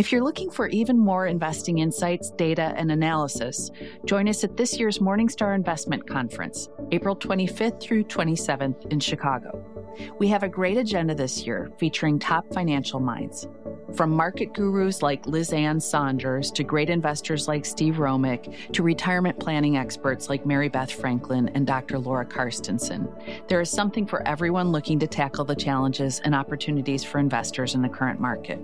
If you're looking for even more investing insights, data, and analysis, join us at this year's Morningstar Investment Conference, April 25th through 27th in Chicago. We have a great agenda this year featuring top financial minds. From market gurus like Liz Ann Sonders to great investors like Steve Romick to retirement planning experts like Mary Beth Franklin and Dr. Laura Carstensen, there is something for everyone looking to tackle the challenges and opportunities for investors in the current market.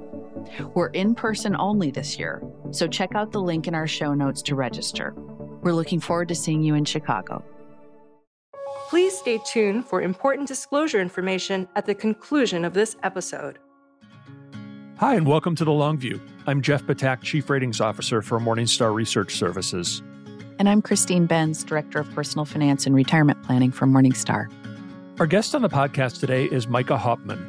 We're in person only this year, so check out the link in our show notes to register. We're looking forward to seeing you in Chicago. Please stay tuned for important disclosure information at the conclusion of this episode. Hi, and welcome to The Long View. I'm Jeff Ptak, Chief Ratings Officer for Morningstar Research Services. And I'm Christine Benz, Director of Personal Finance and Retirement Planning for Morningstar. Our guest on the podcast today is Micah Hauptman.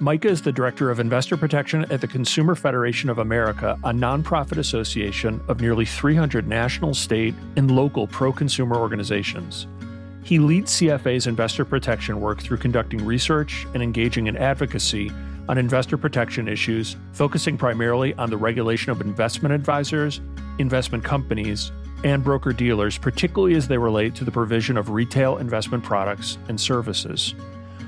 Micah is the Director of Investor Protection at the Consumer Federation of America, a nonprofit association of nearly 300 national, state, and local pro consumer organizations. He leads CFA's investor protection work through conducting research and engaging in advocacy on investor protection issues, focusing primarily on the regulation of investment advisors, investment companies, and broker dealers, particularly as they relate to the provision of retail investment products and services.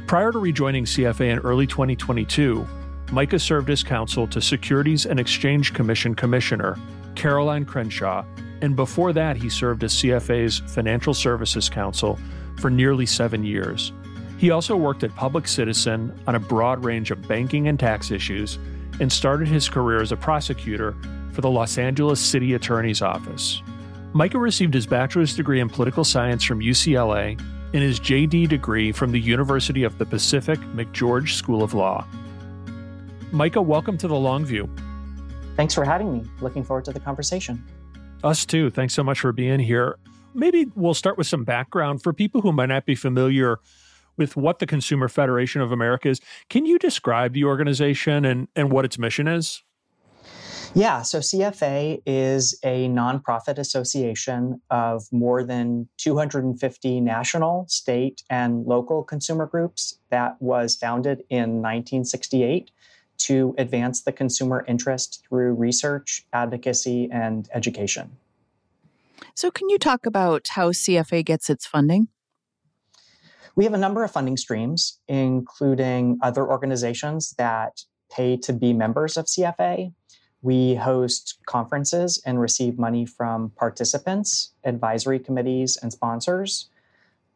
Prior to rejoining CFA in early 2022, Micah served as counsel to Securities and Exchange Commission Commissioner Caroline Crenshaw, and before that, he served as CFA's Financial Services Counsel for nearly seven years. He also worked at Public Citizen on a broad range of banking and tax issues and started his career as a prosecutor for the Los Angeles City Attorney's Office. Micah received his bachelor's degree in political science from UCLA and his JD degree from the University of the Pacific McGeorge School of Law. Micah, welcome to the Long View. Thanks for having me. Looking forward to the conversation. Us too. Thanks so much for being here. Maybe we'll start with some background for people who might not be familiar with what the Consumer Federation of America is. Can you describe the organization and, and what its mission is? Yeah, so CFA is a nonprofit association of more than 250 national, state, and local consumer groups that was founded in 1968 to advance the consumer interest through research, advocacy, and education. So, can you talk about how CFA gets its funding? We have a number of funding streams, including other organizations that pay to be members of CFA. We host conferences and receive money from participants, advisory committees, and sponsors.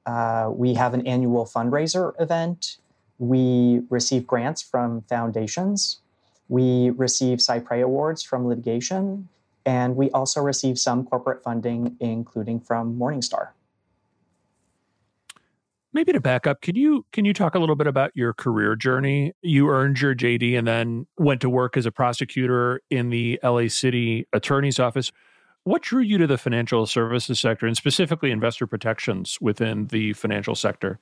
Uh, we have an annual fundraiser event. We receive grants from foundations. We receive cy pres awards from litigation. And we also receive some corporate funding, including from Morningstar. Maybe to back up, can you can you talk a little bit about your career journey? You earned your JD and then went to work as a prosecutor in the LA City Attorney's Office. What drew you to the financial services sector and specifically investor protections within the financial sector?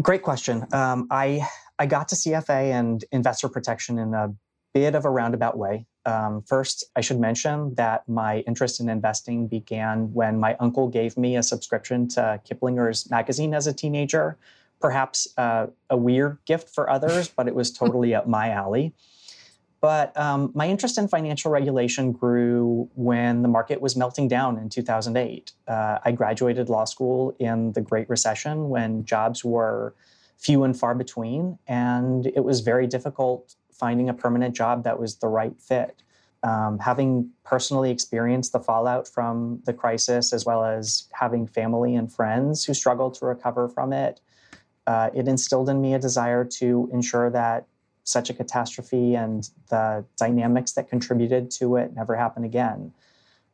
Great question. Um, I I got to CFA and investor protection in a bit of a roundabout way. Um, first, I should mention that my interest in investing began when my uncle gave me a subscription to Kiplinger's magazine as a teenager. Perhaps uh, a weird gift for others, but it was totally up my alley. But um, my interest in financial regulation grew when the market was melting down in 2008. Uh, I graduated law school in the Great Recession when jobs were few and far between, and it was very difficult finding a permanent job that was the right fit. Um, having personally experienced the fallout from the crisis, as well as having family and friends who struggled to recover from it, uh, it instilled in me a desire to ensure that such a catastrophe and the dynamics that contributed to it never happen again.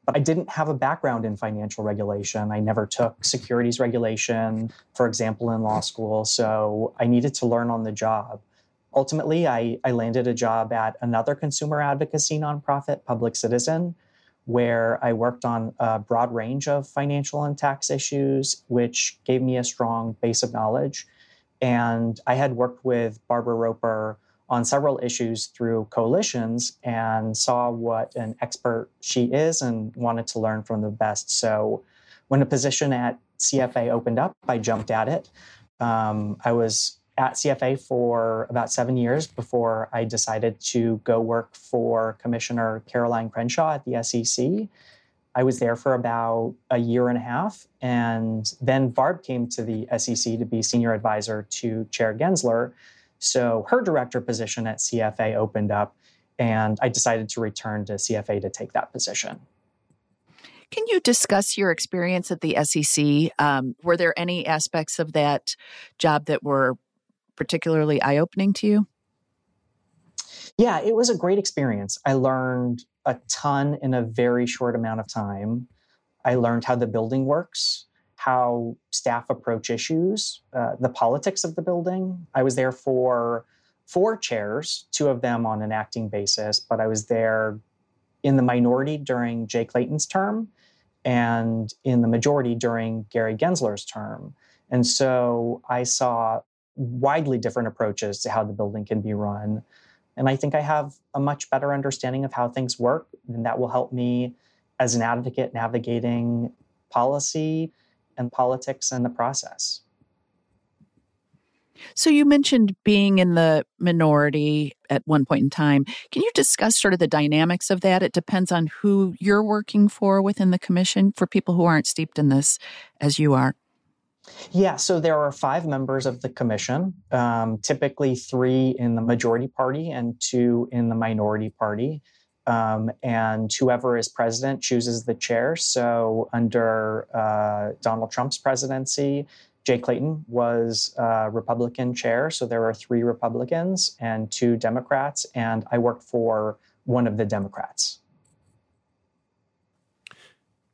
But I didn't have a background in financial regulation. I never took securities regulation, for example, in law school. So I needed to learn on the job ultimately, I, I landed a job at another consumer advocacy nonprofit, Public Citizen, where I worked on a broad range of financial and tax issues, which gave me a strong base of knowledge. And I had worked with Barbara Roper on several issues through coalitions and saw what an expert she is and wanted to learn from the best. So when a position at CFA opened up, I jumped at it. Um, I was at CFA for about seven years before I decided to go work for Commissioner Caroline Crenshaw at the SEC. I was there for about a year and a half. And then Barb came to the SEC to be senior advisor to Chair Gensler. So her director position at CFA opened up, and I decided to return to CFA to take that position. Can you discuss your experience at the SEC? Um, were there any aspects of that job that were particularly eye opening to you? Yeah, it was a great experience. I learned a ton in a very short amount of time. I learned how the building works, how staff approach issues, uh, the politics of the building. I was there for four chairs, two of them on an acting basis, but I was there in the minority during Jay Clayton's term and in the majority during Gary Gensler's term. And so I saw widely different approaches to how the building can be run. And I think I have a much better understanding of how things work, and that will help me as an advocate navigating policy and politics and the process. So you mentioned being in the minority at one point in time. Can you discuss sort of the dynamics of that? It depends on who you're working for within the commission for people who aren't steeped in this as you are. Yeah, so there are five members of the commission, um, typically three in the majority party and two in the minority party. Um, and whoever is president chooses the chair. So under uh, Donald Trump's presidency, Jay Clayton was uh, Republican chair. So there are three Republicans and two Democrats. And I worked for one of the Democrats.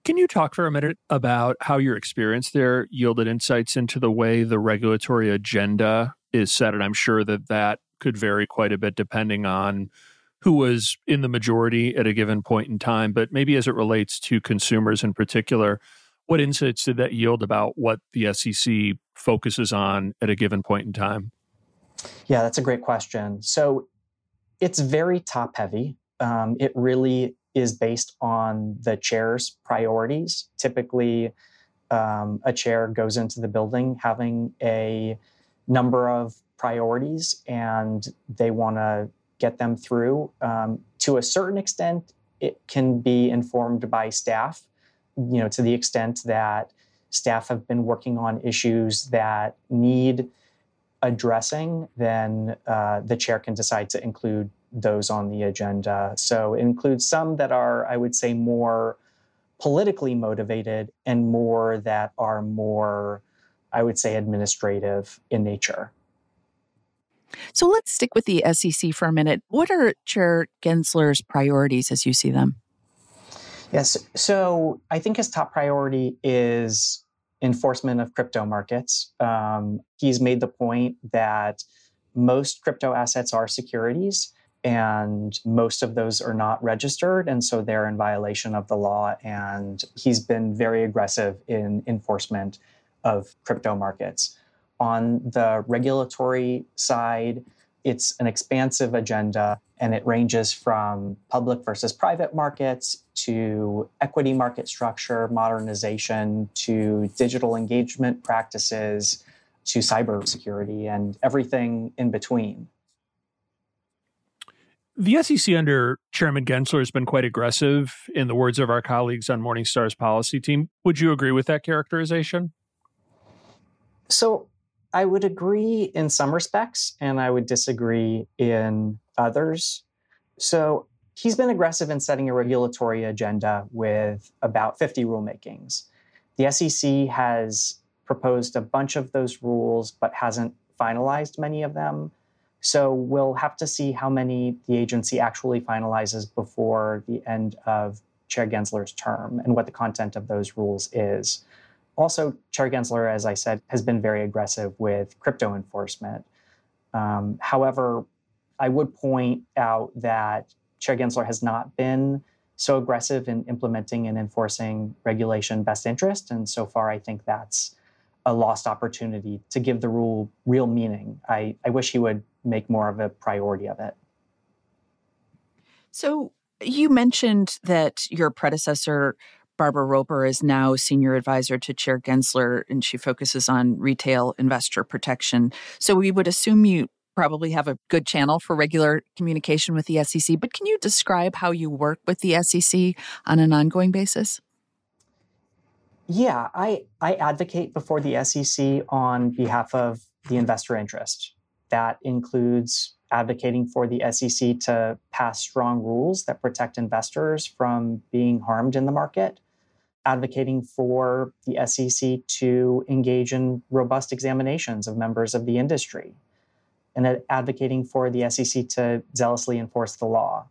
Can you talk for a minute about how your experience there yielded insights into the way the regulatory agenda is set? And I'm sure that that could vary quite a bit depending on who was in the majority at a given point in time, but maybe as it relates to consumers in particular, what insights did that yield about what the SEC focuses on at a given point in time? Yeah, that's a great question. So it's very top heavy. Um, it really is based on the chair's priorities. Typically, um, a chair goes into the building having a number of priorities and they want to get them through. Um, to a certain extent, it can be informed by staff, you know, to the extent that staff have been working on issues that need addressing, then uh, the chair can decide to include those on the agenda. So it includes some that are, I would say, more politically motivated and more that are more, I would say, administrative in nature. So let's stick with the SEC for a minute. What are Chair Gensler's priorities as you see them? Yes. So I think his top priority is enforcement of crypto markets. Um, he's made the point that most crypto assets are securities and most of those are not registered and so they're in violation of the law and he's been very aggressive in enforcement of crypto markets. On the regulatory side it's an expansive agenda and it ranges from public versus private markets to equity market structure modernization to digital engagement practices to cybersecurity and everything in between the SEC under Chairman Gensler has been quite aggressive, in the words of our colleagues on Morningstar's policy team. Would you agree with that characterization? So I would agree in some respects, and I would disagree in others. So he's been aggressive in setting a regulatory agenda with about 50 rulemakings. The SEC has proposed a bunch of those rules, but hasn't finalized many of them. So we'll have to see how many the agency actually finalizes before the end of Chair Gensler's term and what the content of those rules is. Also, Chair Gensler, as I said, has been very aggressive with crypto enforcement. Um, however, I would point out that Chair Gensler has not been so aggressive in implementing and enforcing regulation best interest. And so far, I think that's a lost opportunity to give the rule real meaning. I, I wish he would make more of a priority of it. So you mentioned that your predecessor Barbara Roper is now senior advisor to Chair Gensler, and she focuses on retail investor protection. So we would assume you probably have a good channel for regular communication with the SEC, but can you describe how you work with the SEC on an ongoing basis? Yeah, I, I advocate before the SEC on behalf of the investor interest. That includes advocating for the SEC to pass strong rules that protect investors from being harmed in the market, advocating for the SEC to engage in robust examinations of members of the industry, and advocating for the SEC to zealously enforce the law.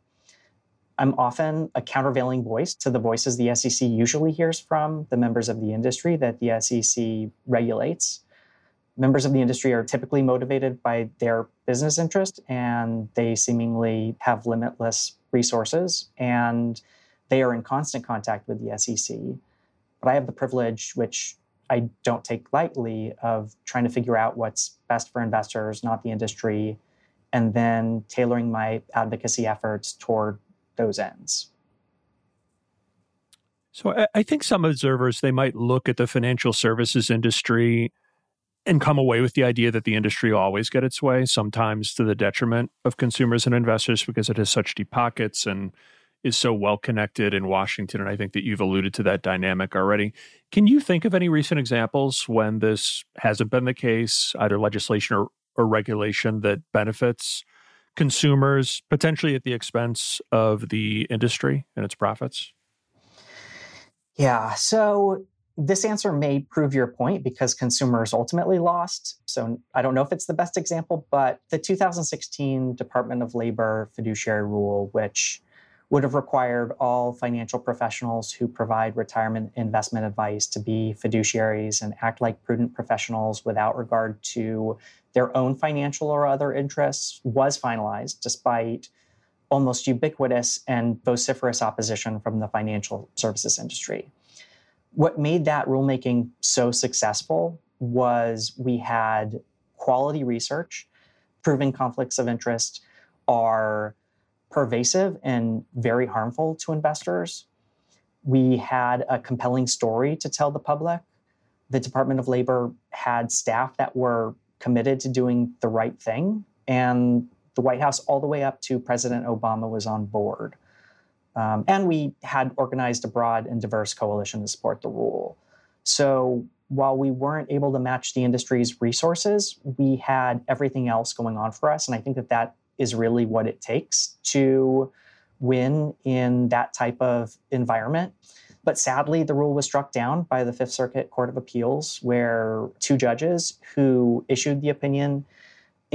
I'm often a countervailing voice to the voices the SEC usually hears from the members of the industry that the SEC regulates. Members of the industry are typically motivated by their business interest and they seemingly have limitless resources and they are in constant contact with the SEC. But I have the privilege, which I don't take lightly of trying to figure out what's best for investors, not the industry, and then tailoring my advocacy efforts toward those ends. So I think some observers they might look at the financial services industry and come away with the idea that the industry will always get its way, sometimes to the detriment of consumers and investors because it has such deep pockets and is so well connected in Washington. And I think that you've alluded to that dynamic already. Can you think of any recent examples when this hasn't been the case, either legislation or, or regulation that benefits consumers, potentially at the expense of the industry and its profits? Yeah. So this answer may prove your point because consumers ultimately lost. So I don't know if it's the best example, but the 2016 Department of Labor fiduciary rule, which would have required all financial professionals who provide retirement investment advice to be fiduciaries and act like prudent professionals without regard to their own financial or other interests was finalized despite almost ubiquitous and vociferous opposition from the financial services industry. What made that rulemaking so successful was we had quality research proving conflicts of interest are pervasive and very harmful to investors. We had a compelling story to tell the public. The Department of Labor had staff that were committed to doing the right thing. And the White House, all the way up to President Obama, was on board. Um, and we had organized a broad and diverse coalition to support the rule. So while we weren't able to match the industry's resources, we had everything else going on for us. And I think that that is really what it takes to win in that type of environment. But sadly, the rule was struck down by the Fifth Circuit Court of Appeals, where two judges who issued the opinion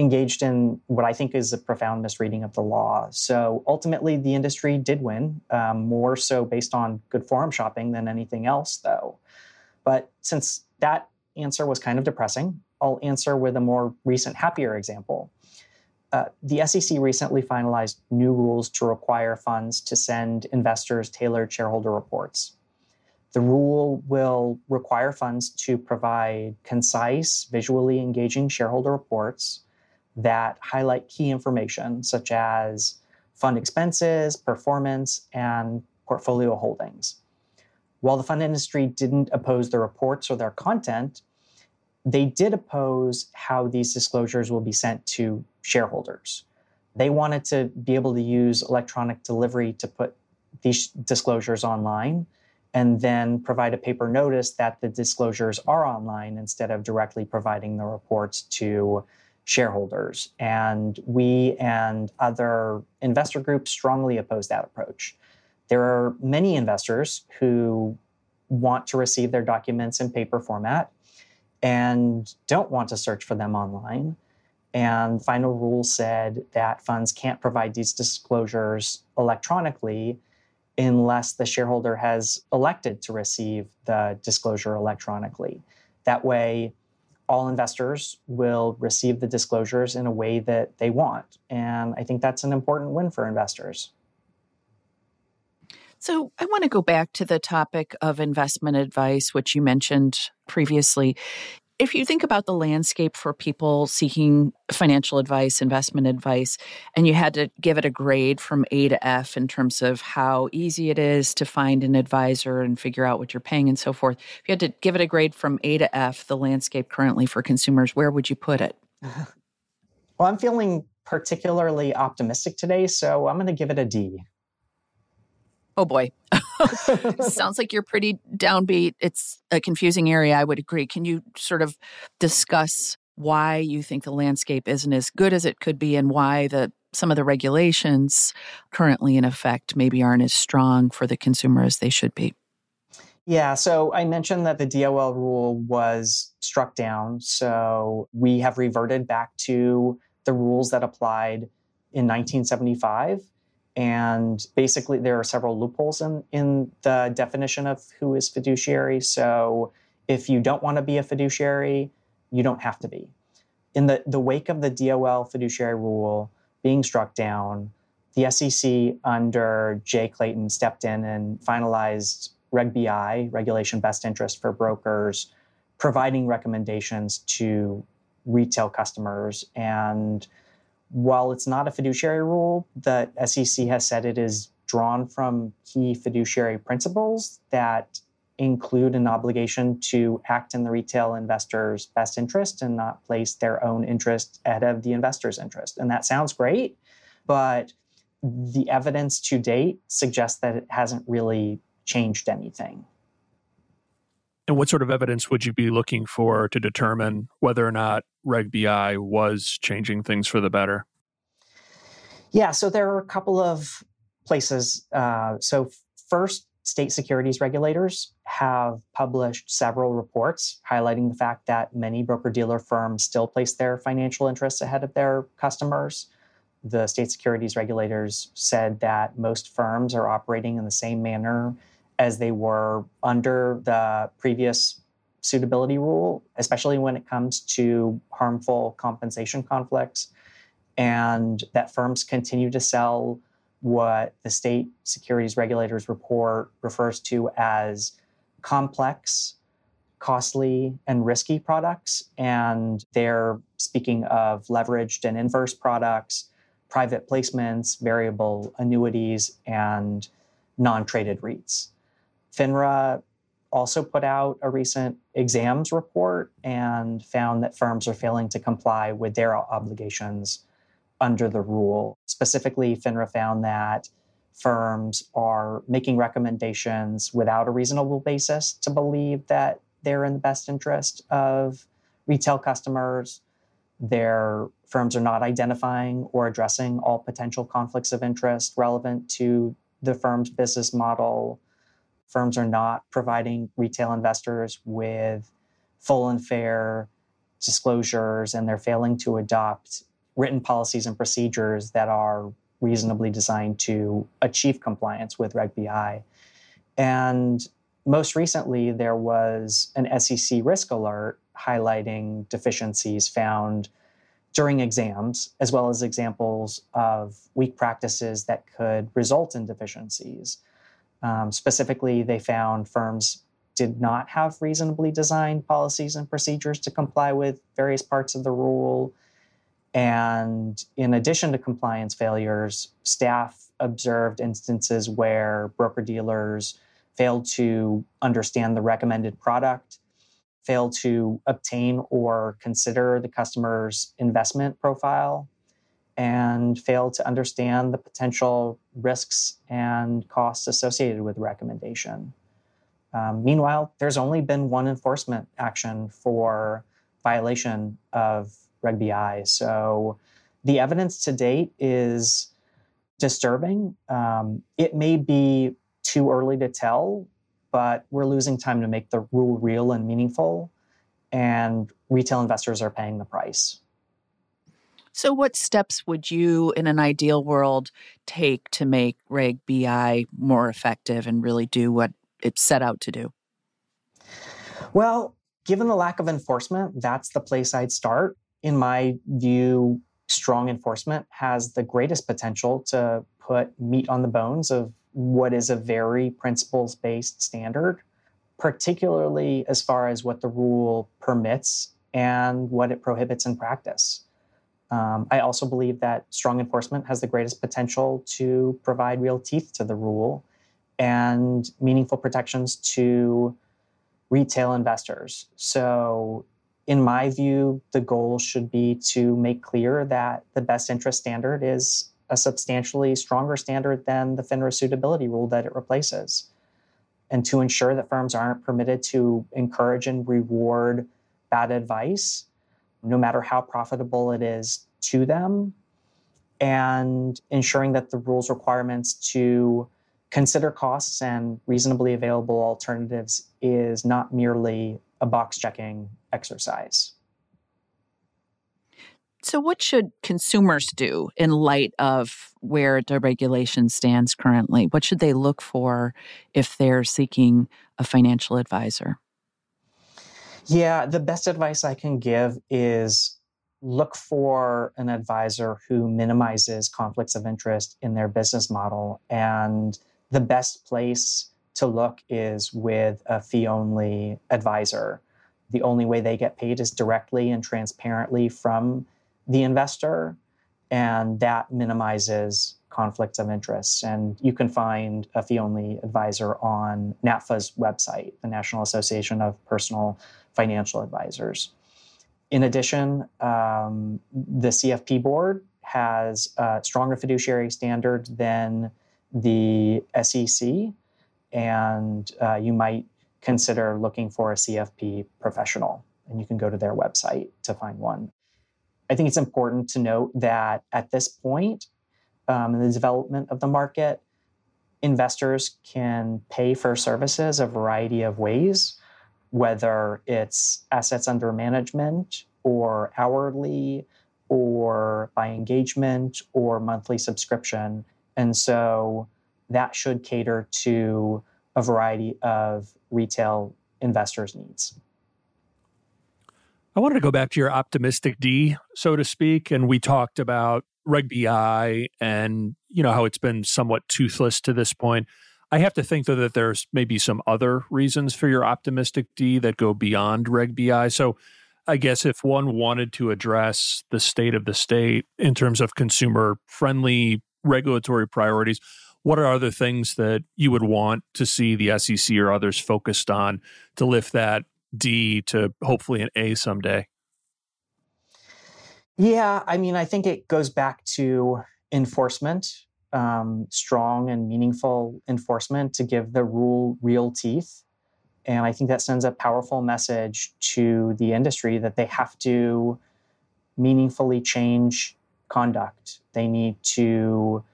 engaged in what I think is a profound misreading of the law. So ultimately, the industry did win, um, more so based on good forum shopping than anything else, though. But since that answer was kind of depressing, I'll answer with a more recent, happier example. Uh, the SEC recently finalized new rules to require funds to send investors tailored shareholder reports. The rule will require funds to provide concise, visually engaging shareholder reports that highlight key information such as fund expenses, performance, and portfolio holdings. While the fund industry didn't oppose the reports or their content, they did oppose how these disclosures will be sent to shareholders. They wanted to be able to use electronic delivery to put these disclosures online and then provide a paper notice that the disclosures are online instead of directly providing the reports to shareholders. And we and other investor groups strongly oppose that approach. There are many investors who want to receive their documents in paper format and don't want to search for them online. And final rule said that funds can't provide these disclosures electronically unless the shareholder has elected to receive the disclosure electronically. That way, all investors will receive the disclosures in a way that they want. And I think that's an important win for investors. So I want to go back to the topic of investment advice, which you mentioned previously. If you think about the landscape for people seeking financial advice, investment advice, and you had to give it a grade from A to F in terms of how easy it is to find an advisor and figure out what you're paying and so forth, if you had to give it a grade from A to F, the landscape currently for consumers, where would you put it? Well, I'm feeling particularly optimistic today, so I'm going to give it a D. Oh boy. Sounds like you're pretty downbeat. It's a confusing area, I would agree. Can you sort of discuss why you think the landscape isn't as good as it could be and why the some of the regulations currently in effect maybe aren't as strong for the consumer as they should be? Yeah, so I mentioned that the DOL rule was struck down. So we have reverted back to the rules that applied in 1975. And basically, there are several loopholes in, in the definition of who is fiduciary. So if you don't want to be a fiduciary, you don't have to be. In the, the wake of the DOL fiduciary rule being struck down, the SEC under Jay Clayton stepped in and finalized Reg BI, Regulation Best Interest for Brokers, providing recommendations to retail customers. And while it's not a fiduciary rule, the SEC has said it is drawn from key fiduciary principles that include an obligation to act in the retail investor's best interest and not place their own interest ahead of the investor's interest. And that sounds great, but the evidence to date suggests that it hasn't really changed anything. And what sort of evidence would you be looking for to determine whether or not Reg BI was changing things for the better? Yeah, so there are a couple of places. Uh, so, first, state securities regulators have published several reports highlighting the fact that many broker dealer firms still place their financial interests ahead of their customers. The state securities regulators said that most firms are operating in the same manner as they were under the previous suitability rule, especially when it comes to harmful compensation conflicts, and that firms continue to sell what the state securities regulators report refers to as complex, costly, and risky products. And they're speaking of leveraged and inverse products, private placements, variable annuities, and non traded REITs. FINRA also put out a recent exams report and found that firms are failing to comply with their obligations under the rule. Specifically, FINRA found that firms are making recommendations without a reasonable basis to believe that they're in the best interest of retail customers. Their firms are not identifying or addressing all potential conflicts of interest relevant to the firm's business model firms are not providing retail investors with full and fair disclosures, and they're failing to adopt written policies and procedures that are reasonably designed to achieve compliance with Reg BI. And most recently, there was an SEC risk alert highlighting deficiencies found during exams, as well as examples of weak practices that could result in deficiencies. Um, specifically, they found firms did not have reasonably designed policies and procedures to comply with various parts of the rule. And in addition to compliance failures, staff observed instances where broker dealers failed to understand the recommended product, failed to obtain or consider the customer's investment profile, and fail to understand the potential risks and costs associated with recommendation. Um, meanwhile, there's only been one enforcement action for violation of Reg BI. So the evidence to date is disturbing. Um, it may be too early to tell, but we're losing time to make the rule real and meaningful, and retail investors are paying the price. So, what steps would you, in an ideal world, take to make Reg BI more effective and really do what it set out to do? Well, given the lack of enforcement, that's the place I'd start. In my view, strong enforcement has the greatest potential to put meat on the bones of what is a very principles based standard. particularly as far as what the rule permits and what it prohibits in practice. Um, I also believe that strong enforcement has the greatest potential to provide real teeth to the rule and meaningful protections to retail investors. So, in my view, the goal should be to make clear that the best interest standard is a substantially stronger standard than the FINRA suitability rule that it replaces. And to ensure that firms aren't permitted to encourage and reward bad advice, no matter how profitable it is to them, and ensuring that the rules requirements to consider costs and reasonably available alternatives is not merely a box checking exercise. So, what should consumers do in light of where the regulation stands currently? What should they look for if they're seeking a financial advisor? Yeah, the best advice I can give is look for an advisor who minimizes conflicts of interest in their business model. And the best place to look is with a fee only advisor. The only way they get paid is directly and transparently from the investor, and that minimizes conflicts of interest. And you can find a fee only advisor on NAPFA's website, the National Association of Personal Financial Advisors. In addition, um, the CFP board has a stronger fiduciary standard than the SEC, and uh, you might consider looking for a CFP professional. And you can go to their website to find one. I think it's important to note that at this point um, in the development of the market, investors can pay for services a variety of ways, whether it's assets under management or hourly or by engagement or monthly subscription. And so that should cater to a variety of retail investors' needs. I wanted to go back to your optimistic D, so to speak. And we talked about Reg BI and, you know, how it's been somewhat toothless to this point. I have to think, though, that there's maybe some other reasons for your optimistic D that go beyond Reg BI. So I guess if one wanted to address the state of the state in terms of consumer friendly regulatory priorities, what are other things that you would want to see the SEC or others focused on to lift that D to hopefully an A someday? Yeah, I mean, I think it goes back to enforcement, um, strong and meaningful enforcement to give the rule real teeth. And I think that sends a powerful message to the industry that they have to meaningfully change conduct. They need to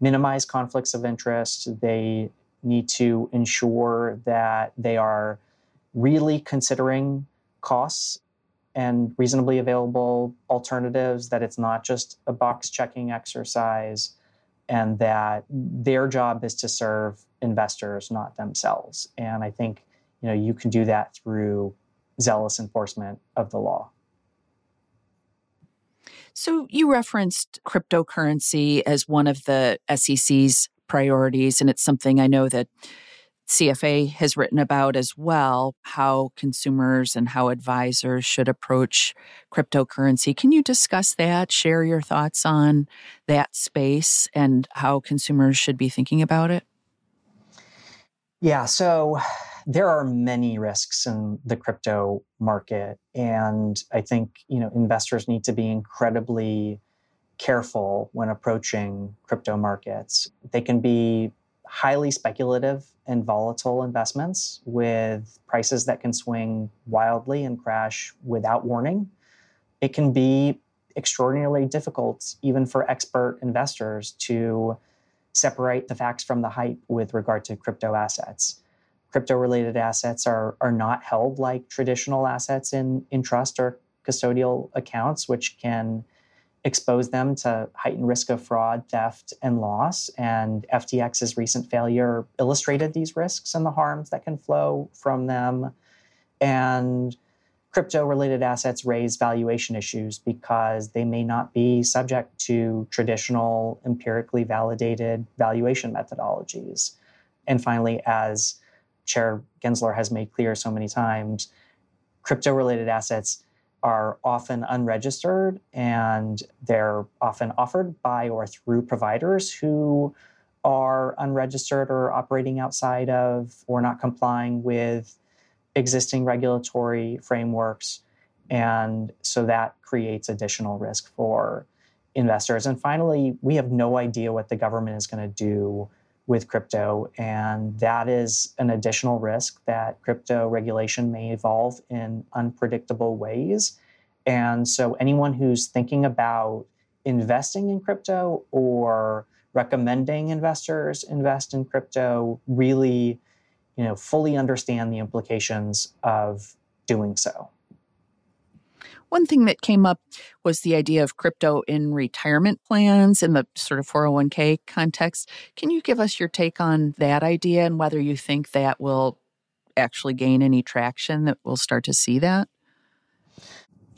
minimize conflicts of interest. They need to ensure that they are really considering costs and reasonably available alternatives, that it's not just a box checking exercise, and that their job is to serve investors, not themselves. And I think you know you can do that through zealous enforcement of the law. So you referenced cryptocurrency as one of the SEC's priorities, and it's something I know that CFA has written about as well how consumers and how advisors should approach cryptocurrency. Can you discuss that? Share your thoughts on that space and how consumers should be thinking about it? Yeah, so there are many risks in the crypto market and I think, you know, investors need to be incredibly careful when approaching crypto markets. They can be highly speculative and volatile investments with prices that can swing wildly and crash without warning. It can be extraordinarily difficult, even for expert investors, to separate the facts from the hype with regard to crypto assets. Crypto related assets are, are not held like traditional assets in, in trust or custodial accounts, which can expose them to heightened risk of fraud, theft, and loss. And FTX's recent failure illustrated these risks and the harms that can flow from them. And crypto related assets raise valuation issues because they may not be subject to traditional empirically validated valuation methodologies. And finally, as Chair Gensler has made clear so many times, crypto related assets are often unregistered and they're often offered by or through providers who are unregistered or operating outside of or not complying with existing regulatory frameworks. And so that creates additional risk for investors. And finally, we have no idea what the government is going to do with crypto. And that is an additional risk that crypto regulation may evolve in unpredictable ways. And so, anyone who's thinking about investing in crypto or recommending investors invest in crypto really you know fully understand the implications of doing so one thing that came up was the idea of crypto in retirement plans in the sort of 401k context. Can you give us your take on that idea and whether you think that will actually gain any traction, that we'll start to see that?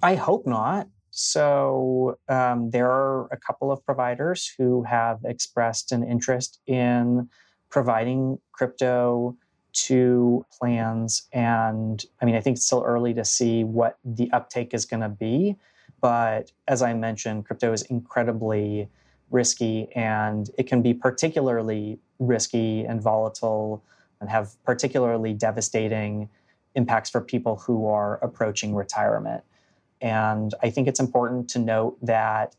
I hope not. So, um, there are a couple of providers who have expressed an interest in providing crypto to plans. And I mean, I think it's still early to see what the uptake is going to be. But as I mentioned, crypto is incredibly risky and it can be particularly risky and volatile and have particularly devastating impacts for people who are approaching retirement. And I think it's important to note that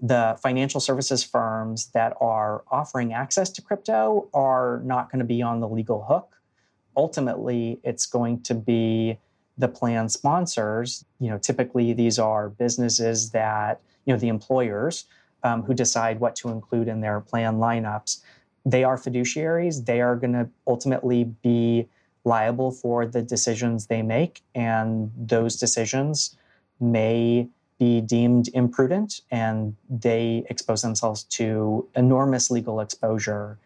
the financial services firms that are offering access to crypto are not going to be on the legal hook ultimately it's going to be the plan sponsors. You know, typically these are businesses that, you know, the employers um, who decide what to include in their plan lineups. They are fiduciaries. They are going to ultimately be liable for the decisions they make, and those decisions may be deemed imprudent and they expose themselves to enormous legal exposure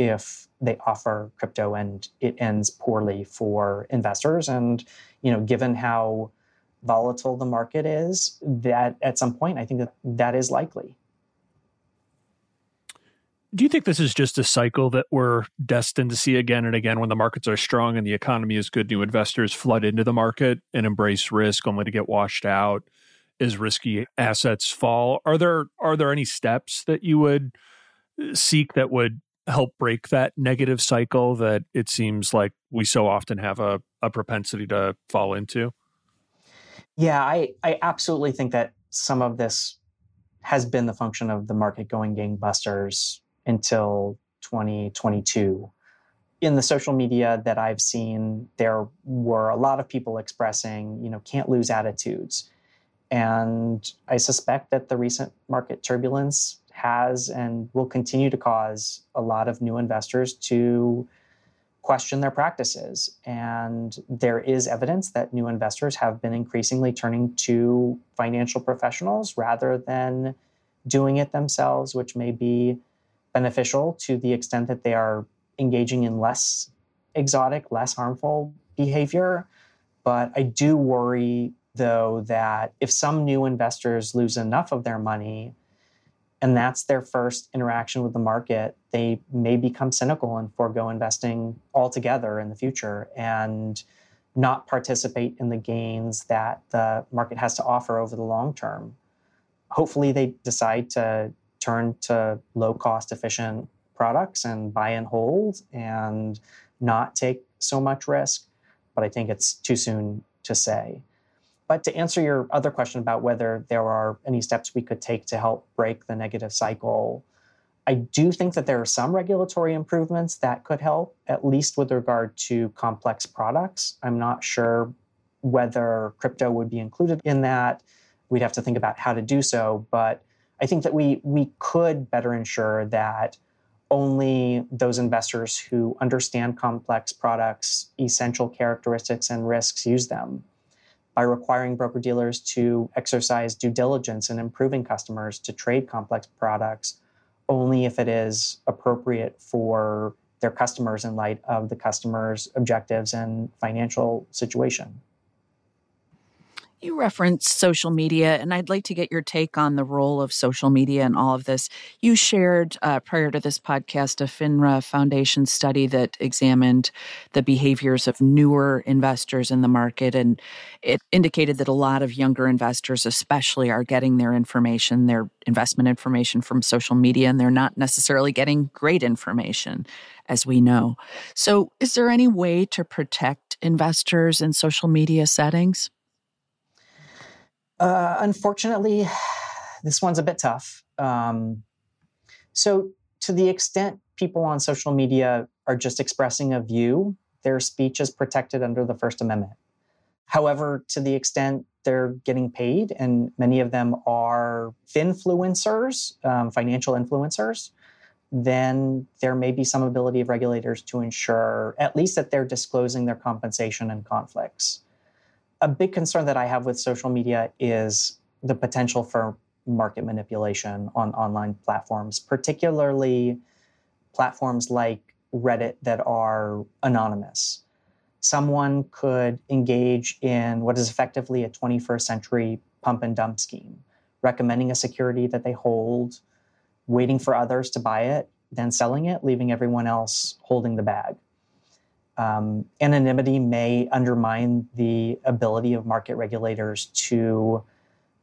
if they offer crypto and it ends poorly for investors. And, you know, given how volatile the market is, that at some point, I think that that is likely. Do you think this is just a cycle that we're destined to see again and again when the markets are strong and the economy is good? New investors flood into the market and embrace risk only to get washed out as risky assets fall. Are there are there any steps that you would seek that would help break that negative cycle that it seems like we so often have a, a propensity to fall into? Yeah, I, I absolutely think that some of this has been the function of the market going gangbusters until 2022. In the social media that I've seen, there were a lot of people expressing, you know, can't lose attitudes. And I suspect that the recent market turbulence has and will continue to cause a lot of new investors to question their practices. And there is evidence that new investors have been increasingly turning to financial professionals rather than doing it themselves, which may be beneficial to the extent that they are engaging in less exotic, less harmful behavior. But I do worry, though, that if some new investors lose enough of their money and that's their first interaction with the market, they may become cynical and forego investing altogether in the future and not participate in the gains that the market has to offer over the long term. Hopefully, they decide to turn to low cost, efficient products and buy and hold and not take so much risk. But I think it's too soon to say. But to answer your other question about whether there are any steps we could take to help break the negative cycle, I do think that there are some regulatory improvements that could help, at least with regard to complex products. I'm not sure whether crypto would be included in that. We'd have to think about how to do so. But I think that we, we could better ensure that only those investors who understand complex products, essential characteristics, and risks use them by requiring broker dealers to exercise due diligence in improving customers to trade complex products only if it is appropriate for their customers in light of the customer's objectives and financial situation. You referenced social media, and I'd like to get your take on the role of social media in all of this. You shared uh, prior to this podcast a FINRA Foundation study that examined the behaviors of newer investors in the market, and it indicated that a lot of younger investors, especially, are getting their information, their investment information from social media, and they're not necessarily getting great information, as we know. So, is there any way to protect investors in social media settings? Uh, unfortunately, this one's a bit tough. Um, so, to the extent people on social media are just expressing a view, their speech is protected under the First Amendment. However, to the extent they're getting paid, and many of them are finfluencers, um, financial influencers, then there may be some ability of regulators to ensure at least that they're disclosing their compensation and conflicts a big concern that I have with social media is the potential for market manipulation on online platforms, particularly platforms like Reddit that are anonymous. Someone could engage in what is effectively a 21st century pump and dump scheme, recommending a security that they hold, waiting for others to buy it, then selling it, leaving everyone else holding the bag um, anonymity may undermine the ability of market regulators to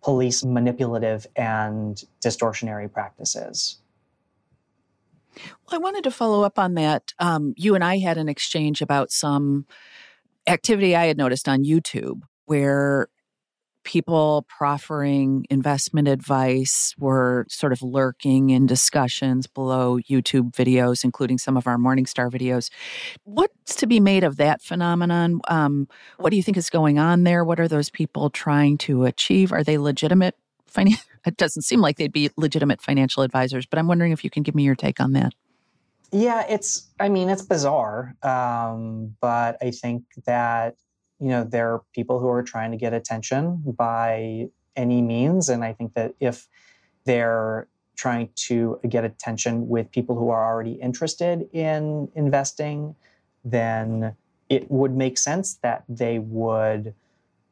police manipulative and distortionary practices. Well, I wanted to follow up on that. Um, you and I had an exchange about some activity I had noticed on YouTube where people proffering investment advice were sort of lurking in discussions below YouTube videos, including some of our Morningstar videos. What's to be made of that phenomenon? Um, what do you think is going on there? What are those people trying to achieve? Are they legitimate? Finan- it doesn't seem like they'd be legitimate financial advisors, but I'm wondering if you can give me your take on that. Yeah, it's, I mean, it's bizarre. Um, but I think that you know, there are people who are trying to get attention by any means. And I think that if they're trying to get attention with people who are already interested in investing, then it would make sense that they would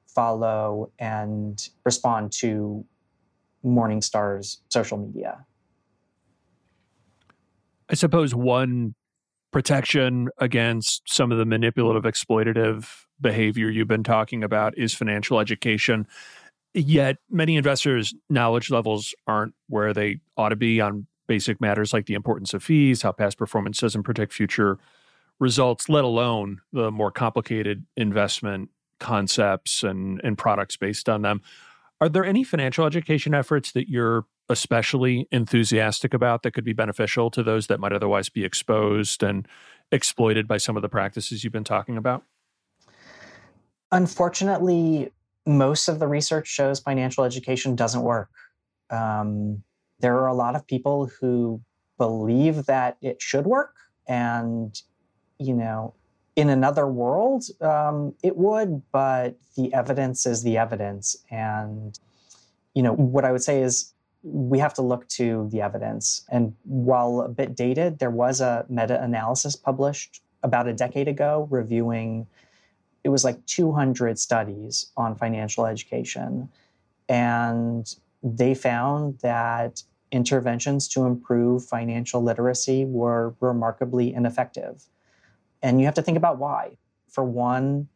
follow and respond to Morningstar's social media. I suppose one protection against some of the manipulative, exploitative behavior you've been talking about is financial education. Yet many investors' knowledge levels aren't where they ought to be on basic matters like the importance of fees, how past performance doesn't predict future results, let alone the more complicated investment concepts and, and products based on them. Are there any financial education efforts that you're especially enthusiastic about that could be beneficial to those that might otherwise be exposed and exploited by some of the practices you've been talking about? Unfortunately, most of the research shows financial education doesn't work. Um, there are a lot of people who believe that it should work, and you know, in another world, um, it would, but the evidence is the evidence. And you know, what I would say is we have to look to the evidence. And while a bit dated, there was a meta analysis published about a decade ago reviewing it was like 200 studies on financial education. And they found that interventions to improve financial literacy were remarkably ineffective. And you have to think about why. For one,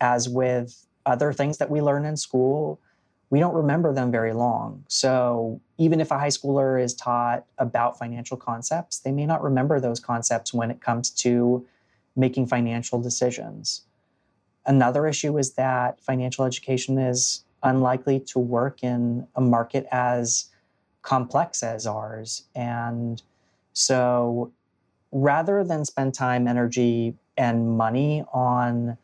as with other things that we learn in school, we don't remember them very long. So even if a high schooler is taught about financial concepts, they may not remember those concepts when it comes to making financial decisions. Another issue is that financial education is unlikely to work in a market as complex as ours. And so rather than spend time, energy, and money on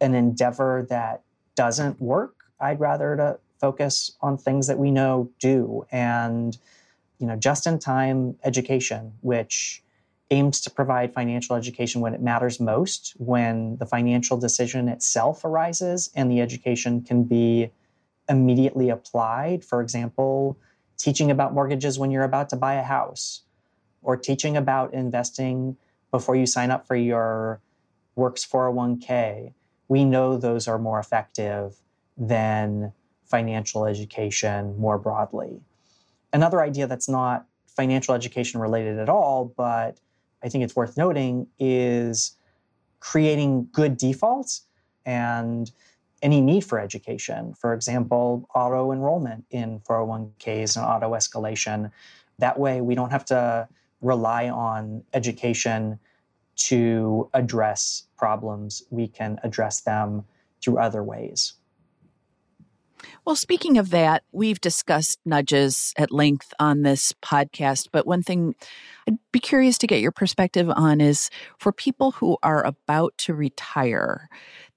an endeavor that doesn't work, I'd rather to focus on things that we know do and you know just in time education which aims to provide financial education when it matters most, when the financial decision itself arises and the education can be immediately applied. For example, teaching about mortgages when you're about to buy a house, or teaching about investing before you sign up for your works 401k. We know those are more effective than financial education more broadly. Another idea that's not financial education related at all, but I think it's worth noting is creating good defaults and any need for education. For example, auto enrollment in 401ks and auto escalation. That way, we don't have to rely on education to address problems. We can address them through other ways. Well, speaking of that, we've discussed nudges at length on this podcast, but one thing I'd be curious to get your perspective on is for people who are about to retire,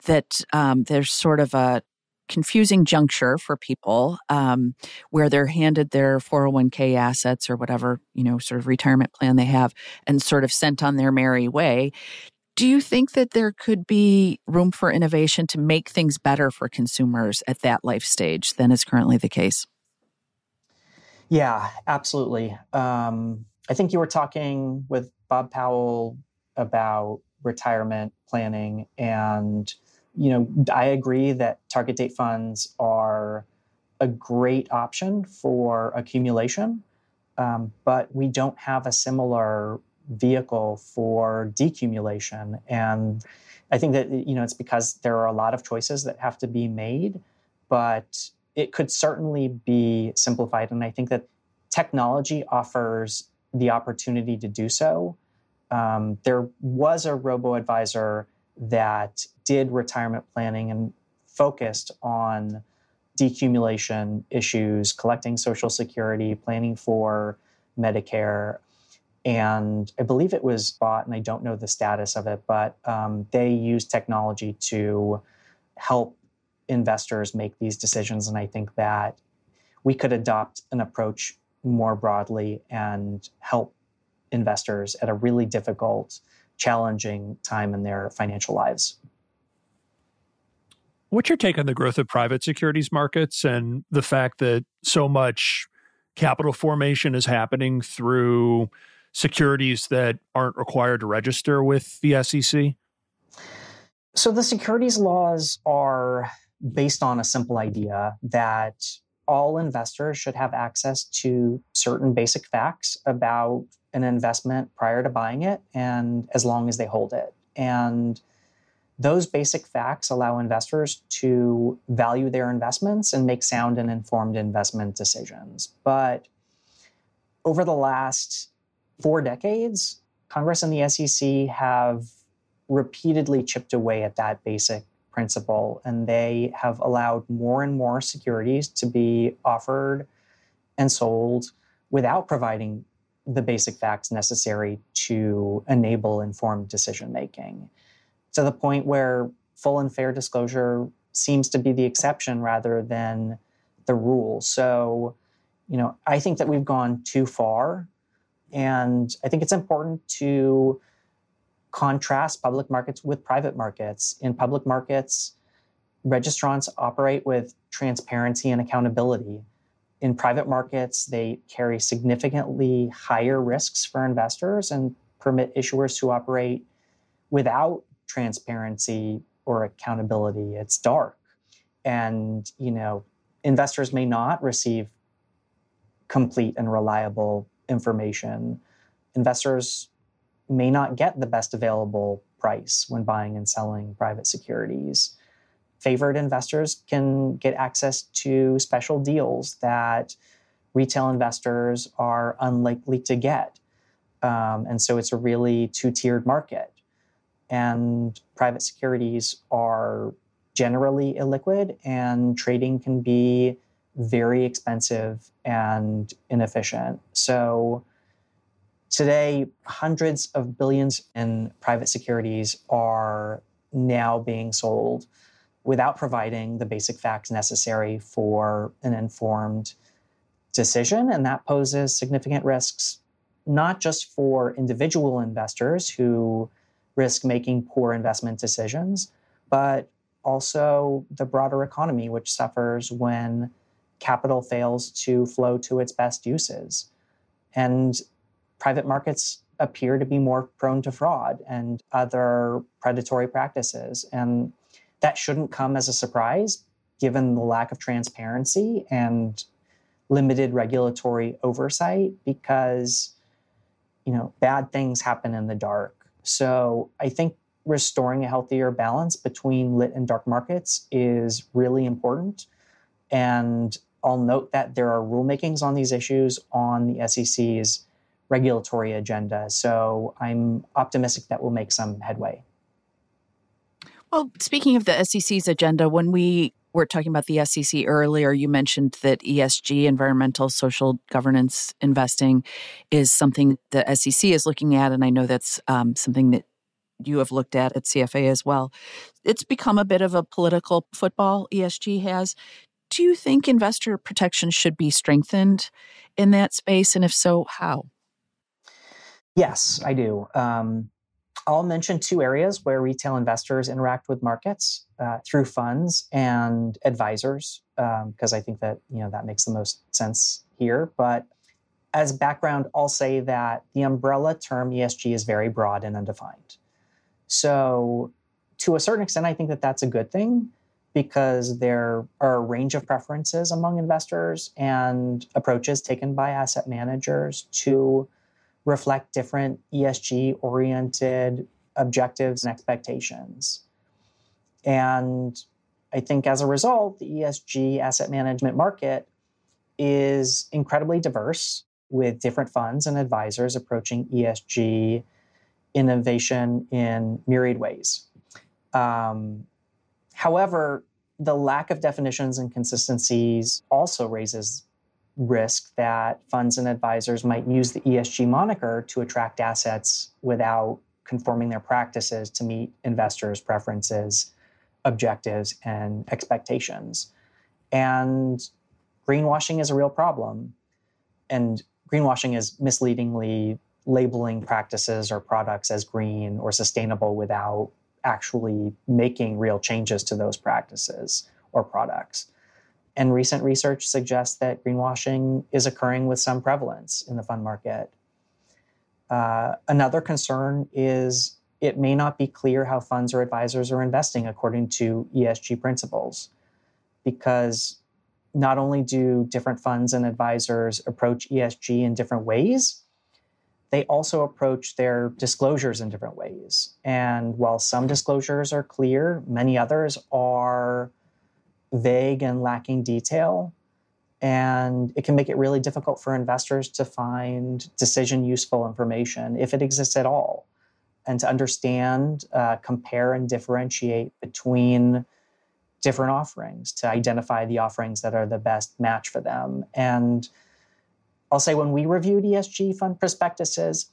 that um, there's sort of a confusing juncture for people um, where they're handed their 401k assets or whatever you know sort of retirement plan they have and sort of sent on their merry way. Do you think that there could be room for innovation to make things better for consumers at that life stage than is currently the case? Yeah absolutely. Um, i think you were talking with bob powell about retirement planning and you know, I agree that target date funds are a great option for accumulation, um, but we don't have a similar vehicle for decumulation. And I think that you know it's because there are a lot of choices that have to be made, but it could certainly be simplified. And I think that technology offers the opportunity to do so. Um, there was a robo advisor that did retirement planning and focused on decumulation issues, collecting Social Security, planning for Medicare. And I believe it was bought, and I don't know the status of it, but um, they use technology to help investors make these decisions. And I think that we could adopt an approach more broadly and help investors at a really difficult challenging time in their financial lives. What's your take on the growth of private securities markets and the fact that so much capital formation is happening through securities that aren't required to register with the SEC? So, the securities laws are based on a simple idea that all investors should have access to certain basic facts about an investment prior to buying it and as long as they hold it. And those basic facts allow investors to value their investments and make sound and informed investment decisions. But over the last four decades, Congress and the SEC have repeatedly chipped away at that basic principle, and they have allowed more and more securities to be offered and sold without providing the basic facts necessary to enable informed decision making to the point where full and fair disclosure seems to be the exception rather than the rule. So, you know, I think that we've gone too far. And I think it's important to contrast public markets with private markets. In public markets, registrants operate with transparency and accountability in private markets, they carry significantly higher risks for investors and permit issuers to operate without transparency or accountability. It's dark. And, you know, investors may not receive complete and reliable information. Investors may not get the best available price when buying and selling private securities favored investors can get access to special deals that retail investors are unlikely to get. Um, and so it's a really two tiered market. And private securities are generally illiquid, and trading can be very expensive and inefficient. So today, hundreds of billions in private securities are now being sold without providing the basic facts necessary for an informed decision. And that poses significant risks, not just for individual investors who risk making poor investment decisions, but also the broader economy, which suffers when capital fails to flow to its best uses. And private markets appear to be more prone to fraud and other predatory practices. And that shouldn't come as a surprise given the lack of transparency and limited regulatory oversight because you know bad things happen in the dark so i think restoring a healthier balance between lit and dark markets is really important and i'll note that there are rulemakings on these issues on the sec's regulatory agenda so i'm optimistic that we'll make some headway well, speaking of the SEC's agenda, when we were talking about the SEC earlier, you mentioned that ESG, environmental, social governance investing, is something the SEC is looking at. And I know that's um, something that you have looked at at CFA as well. It's become a bit of a political football, ESG has. Do you think investor protection should be strengthened in that space? And if so, how? Yes, I do. Um, I'll mention two areas where retail investors interact with markets uh, through funds and advisors, because um, I think that you know that makes the most sense here. But as background, I'll say that the umbrella term ESG is very broad and undefined. So, to a certain extent, I think that that's a good thing because there are a range of preferences among investors and approaches taken by asset managers to reflect different ESG oriented objectives and expectations. And I think as a result, the ESG asset management market is incredibly diverse with different funds and advisors approaching ESG innovation in myriad ways. Um, however, the lack of definitions and consistencies also raises risk that funds and advisors might use the ESG moniker to attract assets without conforming their practices to meet investors' preferences, objectives, and expectations. And greenwashing is a real problem. And greenwashing is misleadingly labeling practices or products as green or sustainable without actually making real changes to those practices or products. And recent research suggests that greenwashing is occurring with some prevalence in the fund market. Uh, another concern is it may not be clear how funds or advisors are investing according to ESG principles, because not only do different funds and advisors approach ESG in different ways, they also approach their disclosures in different ways. And while some disclosures are clear, many others are vague and lacking detail. And it can make it really difficult for investors to find decision useful information, if it exists at all, and to understand, uh, compare, and differentiate between different offerings to identify the offerings that are the best match for them. And I'll say when we reviewed ESG fund prospectuses,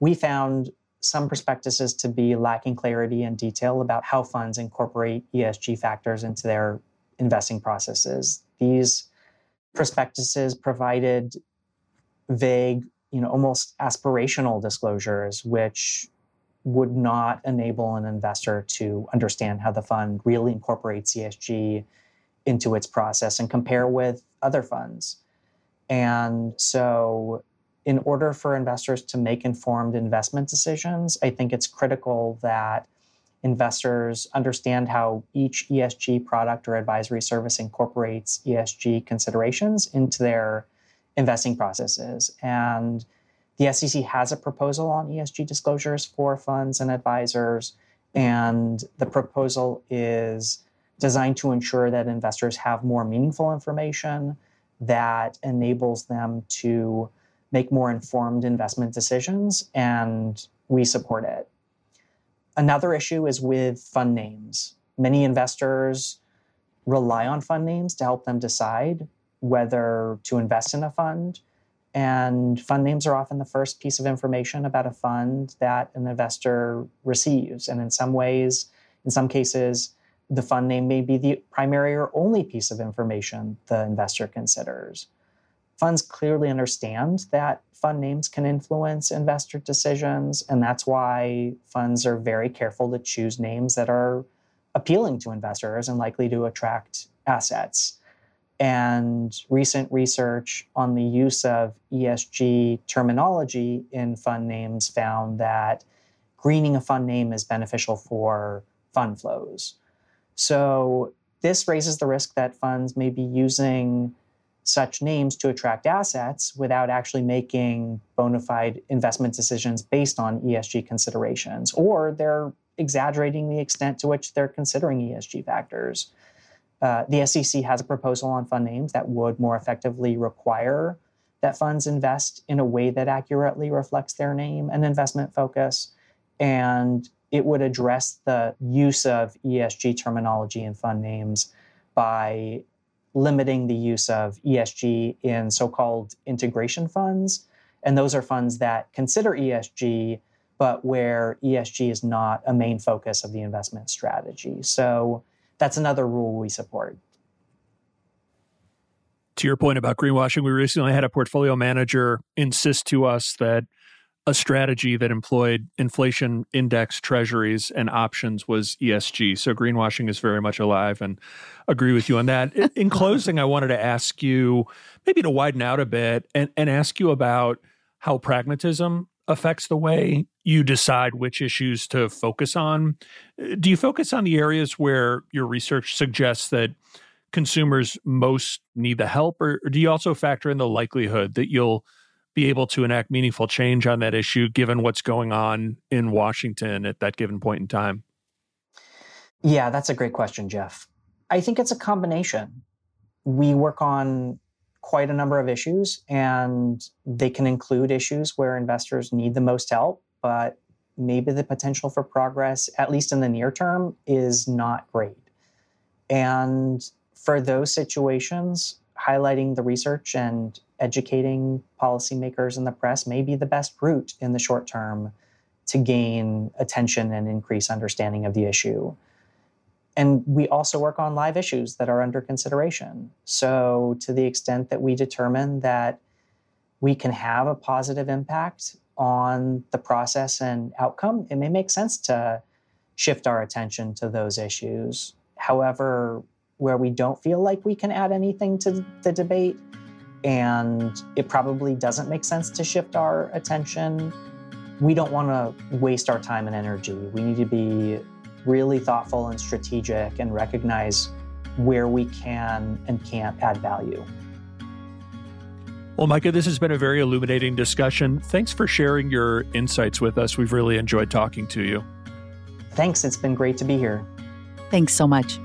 we found some prospectuses to be lacking clarity and detail about how funds incorporate ESG factors into their investing processes. These prospectuses provided vague, you know, almost aspirational disclosures, which would not enable an investor to understand how the fund really incorporates ESG into its process and compare with other funds. And so, in order for investors to make informed investment decisions, I think it's critical that investors understand how each ESG product or advisory service incorporates ESG considerations into their investing processes. And the SEC has a proposal on ESG disclosures for funds and advisors. And the proposal is designed to ensure that investors have more meaningful information that enables them to make more informed investment decisions. And we support it. Another issue is with fund names. Many investors rely on fund names to help them decide whether to invest in a fund. And fund names are often the first piece of information about a fund that an investor receives. And in some ways, in some cases, the fund name may be the primary or only piece of information the investor considers. Funds clearly understand that fund names can influence investor decisions. And that's why funds are very careful to choose names that are appealing to investors and likely to attract assets. And recent research on the use of ESG terminology in fund names found that greening a fund name is beneficial for fund flows. So this raises the risk that funds may be using such names to attract assets without actually making bona fide investment decisions based on ESG considerations, or they're exaggerating the extent to which they're considering ESG factors. Uh, the SEC has a proposal on fund names that would more effectively require that funds invest in a way that accurately reflects their name and investment focus. And it would address the use of ESG terminology in fund names by limiting the use of ESG in so called integration funds. And those are funds that consider ESG, but where ESG is not a main focus of the investment strategy. So that's another rule we support. To your point about greenwashing, we recently had a portfolio manager insist to us that a strategy that employed inflation index treasuries and options was ESG. So greenwashing is very much alive and agree with you on that. In closing, I wanted to ask you maybe to widen out a bit and, and ask you about how pragmatism affects the way you decide which issues to focus on. Do you focus on the areas where your research suggests that consumers most need the help, or, or do you also factor in the likelihood that you'll be able to enact meaningful change on that issue given what's going on in Washington at that given point in time? Yeah, that's a great question, Jeff. I think it's a combination. We work on quite a number of issues, and they can include issues where investors need the most help, but maybe the potential for progress, at least in the near term, is not great. And for those situations, highlighting the research and educating policymakers and the press may be the best route in the short term to gain attention and increase understanding of the issue. And we also work on live issues that are under consideration. So, to the extent that we determine that we can have a positive impact on the process and outcome, it may make sense to shift our attention to those issues. However, where we don't feel like we can add anything to the debate, and it probably doesn't make sense to shift our attention. We don't want to waste our time and energy. We need to be really thoughtful and strategic and recognize where we can and can't add value. Well, Micah, this has been a very illuminating discussion. Thanks for sharing your insights with us. We've really enjoyed talking to you. Thanks. It's been great to be here. Thanks so much.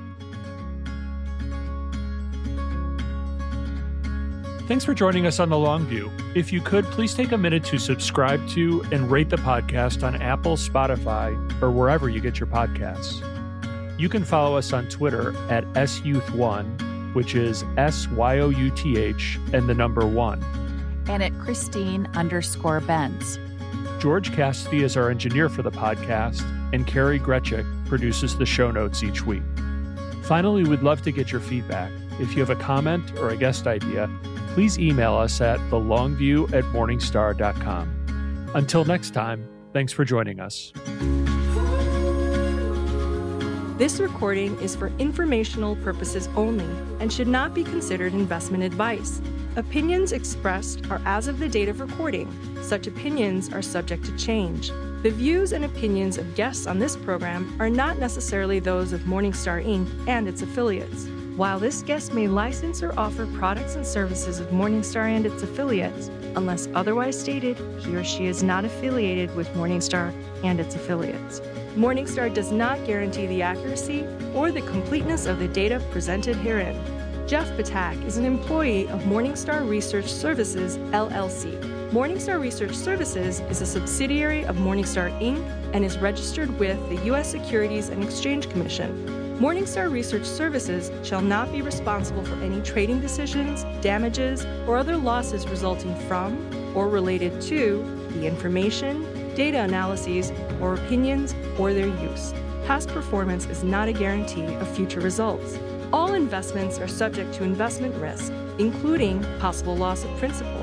Thanks for joining us on The Long View. If you could, please take a minute to subscribe to and rate the podcast on Apple, Spotify, or wherever you get your podcasts. You can follow us on Twitter at SYouth1, which is S Y O U T H and the number one. And at Christine underscore Benz. George Cassidy is our engineer for the podcast, and Kari Greczek produces the show notes each week. Finally, we'd love to get your feedback. If you have a comment or a guest idea, please email us at thelongview at morningstar.com. Until next time, thanks for joining us. This recording is for informational purposes only and should not be considered investment advice. Opinions expressed are as of the date of recording. Such opinions are subject to change. The views and opinions of guests on this program are not necessarily those of Morningstar Inc. and its affiliates. While this guest may license or offer products and services of Morningstar and its affiliates, unless otherwise stated, he or she is not affiliated with Morningstar and its affiliates. Morningstar does not guarantee the accuracy or the completeness of the data presented herein. Jeff Ptak is an employee of Morningstar Research Services, LLC. Morningstar Research Services is a subsidiary of Morningstar Inc. and is registered with the U.S. Securities and Exchange Commission. Morningstar Research Services shall not be responsible for any trading decisions, damages, or other losses resulting from or related to the information, data analyses, or opinions or their use. Past performance is not a guarantee of future results. All investments are subject to investment risk, including possible loss of principal.